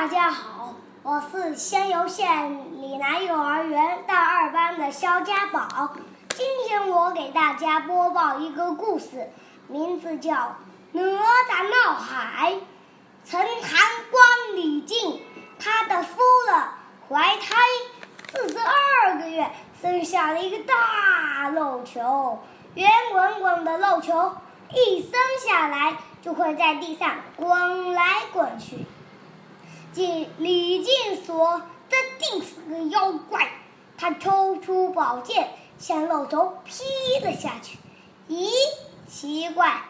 大家好，我是仙游县里南幼儿园大二班的肖家宝。今天我给大家播报一个故事，名字叫《哪吒闹海》。陈塘关李靖，他的夫人怀胎四十二个月，生下了一个大肉球，圆滚滚的肉球，一生下来就会在地上滚来滚去。李李靖说：“这定是个妖怪。”他抽出宝剑，向肉球劈了下去。咦，奇怪！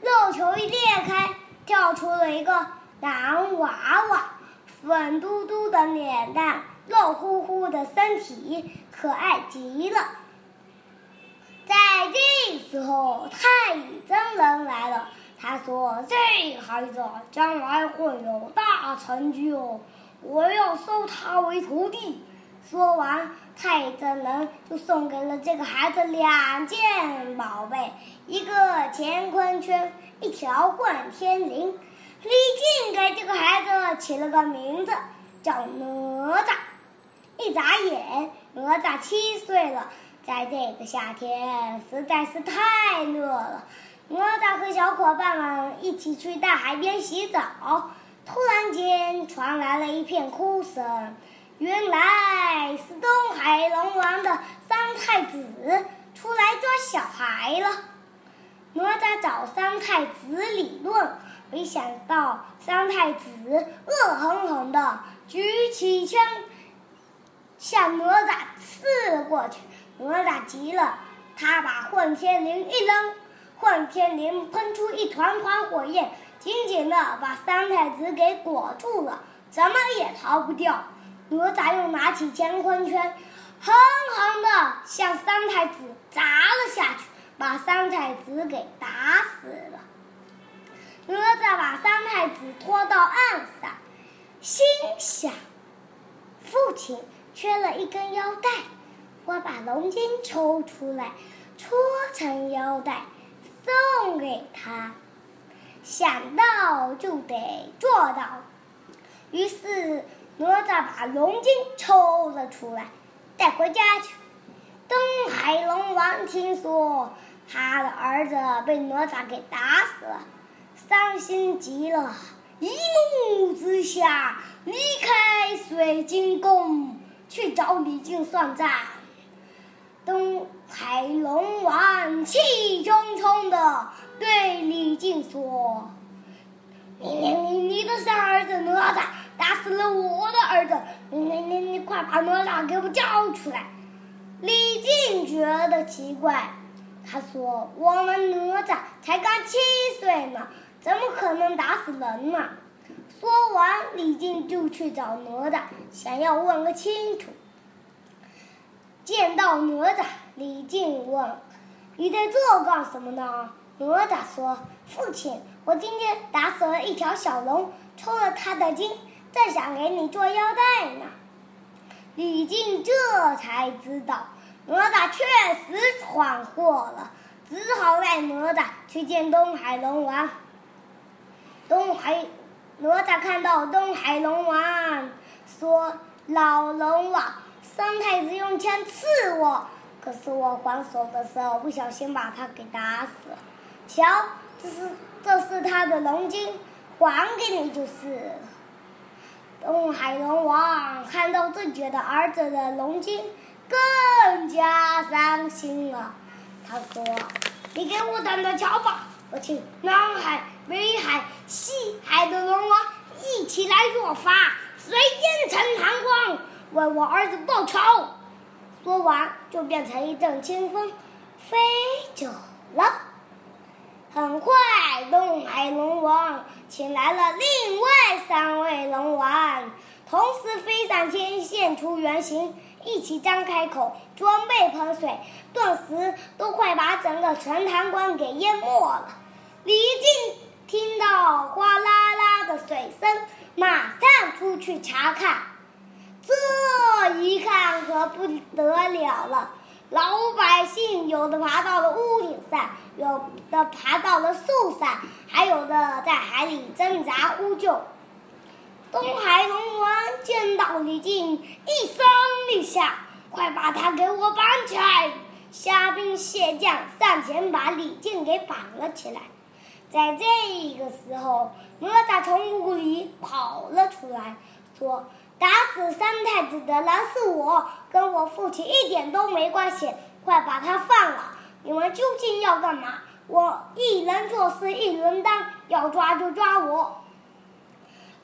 肉球一裂开，跳出了一个男娃娃，粉嘟嘟的脸蛋，肉乎乎的身体，可爱极了。在这时候，太乙真人来了。他说：“这孩子将来会有大成就，我要收他为徒弟。”说完，太真人就送给了这个孩子两件宝贝：一个乾坤圈，一条混天绫。李靖给这个孩子起了个名字，叫哪吒。一眨眼，哪吒七岁了。在这个夏天，实在是太热了。哪吒和小伙伴们一起去大海边洗澡，突然间传来了一片哭声。原来是东海龙王的三太子出来抓小孩了。哪吒找三太子理论，没想到三太子恶狠狠地举起枪向哪吒刺了过去。哪吒急了，他把混天绫一扔。混天绫喷出一团团火焰，紧紧的把三太子给裹住了，怎么也逃不掉。哪吒又拿起乾坤圈，狠狠的向三太子砸了下去，把三太子给打死了。哪吒把三太子拖到岸上，心想：父亲缺了一根腰带，我把龙筋抽出来，搓成腰带。送给他，想到就得做到。于是哪吒把龙筋抽了出来，带回家去。东海龙王听说他的儿子被哪吒给打死了，伤心极了，一怒之下离开水晶宫，去找李靖算账。东海龙王气冲冲的对李靖说：“你你你你的三儿子哪吒打死了我的儿子，你你你你快把哪吒给我交出来！”李靖觉得奇怪，他说：“我们哪吒才刚七岁呢，怎么可能打死人呢？”说完，李靖就去找哪吒，想要问个清楚。见到哪吒，李靖问：“你在这干什么呢？”哪吒说：“父亲，我今天打死了一条小龙，抽了他的筋，正想给你做腰带呢。”李靖这才知道哪吒确实闯祸了，只好带哪吒去见东海龙王。东海哪吒看到东海龙王，说：“老龙王。”三太子用枪刺我，可是我还手的时候不小心把他给打死了。瞧，这是这是他的龙筋，还给你就是。东海龙王看到自己的儿子的龙筋，更加伤心了。他说：“你给我等着瞧吧，我请南海、北海、西海的龙王一起来做法，水淹陈塘关。”为我儿子报仇。说完，就变成一阵清风，飞走了。很快，东海龙王请来了另外三位龙王，同时飞上天，现出原形，一起张开口，准备喷水，顿时都快把整个陈塘关给淹没了。李靖听到哗啦啦的水声，马上出去查看。这一看可不得了了，老百姓有的爬到了屋顶上，有的爬到了树上，还有的在海里挣扎呼救。东海龙王见到李靖，一声令下，快把他给我绑起来！虾兵蟹将上前把李靖给绑了起来。在这个时候，哪吒从屋里跑了出来，说：“打死三太子的人是我，跟我父亲一点都没关系，快把他放了！你们究竟要干嘛？我一人做事一人当，要抓就抓我！”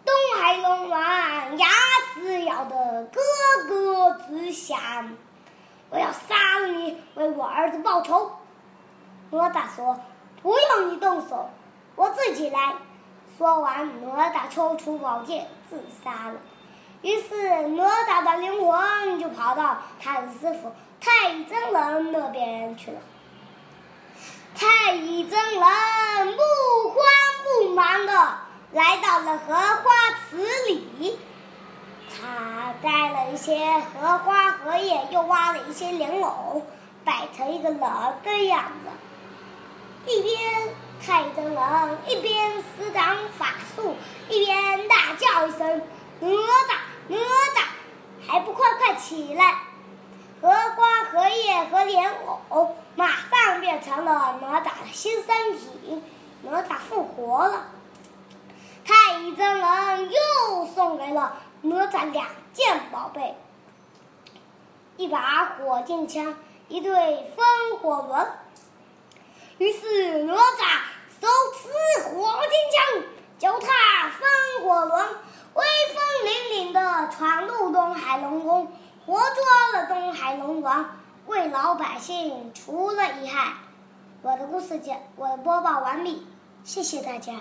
东海龙王牙齿咬得咯咯直响，我要杀了你，为我儿子报仇。哪吒说：“不用你动手，我自己来。”说完，哪吒抽出宝剑自杀了。于是，哪吒的灵魂就跑到他的师傅太乙真人那边去了。太乙真人不慌不忙的。来到了荷花池里，他摘了一些荷花荷叶，又挖了一些莲藕，摆成一个人的样子。一边太乙真人一边施展法术，一边大叫一声：“哪吒，哪吒，还不快快起来！”荷花荷叶和莲藕马上变成了哪吒的新身体，哪吒复活了。太乙真人又送给了哪吒两件宝贝：一把火箭枪，一对风火轮。于是哪吒手持火箭枪，脚踏风火轮，威风凛凛的闯入东海龙宫，活捉了东海龙王，为老百姓除了一害。我的故事讲，我的播报完毕，谢谢大家。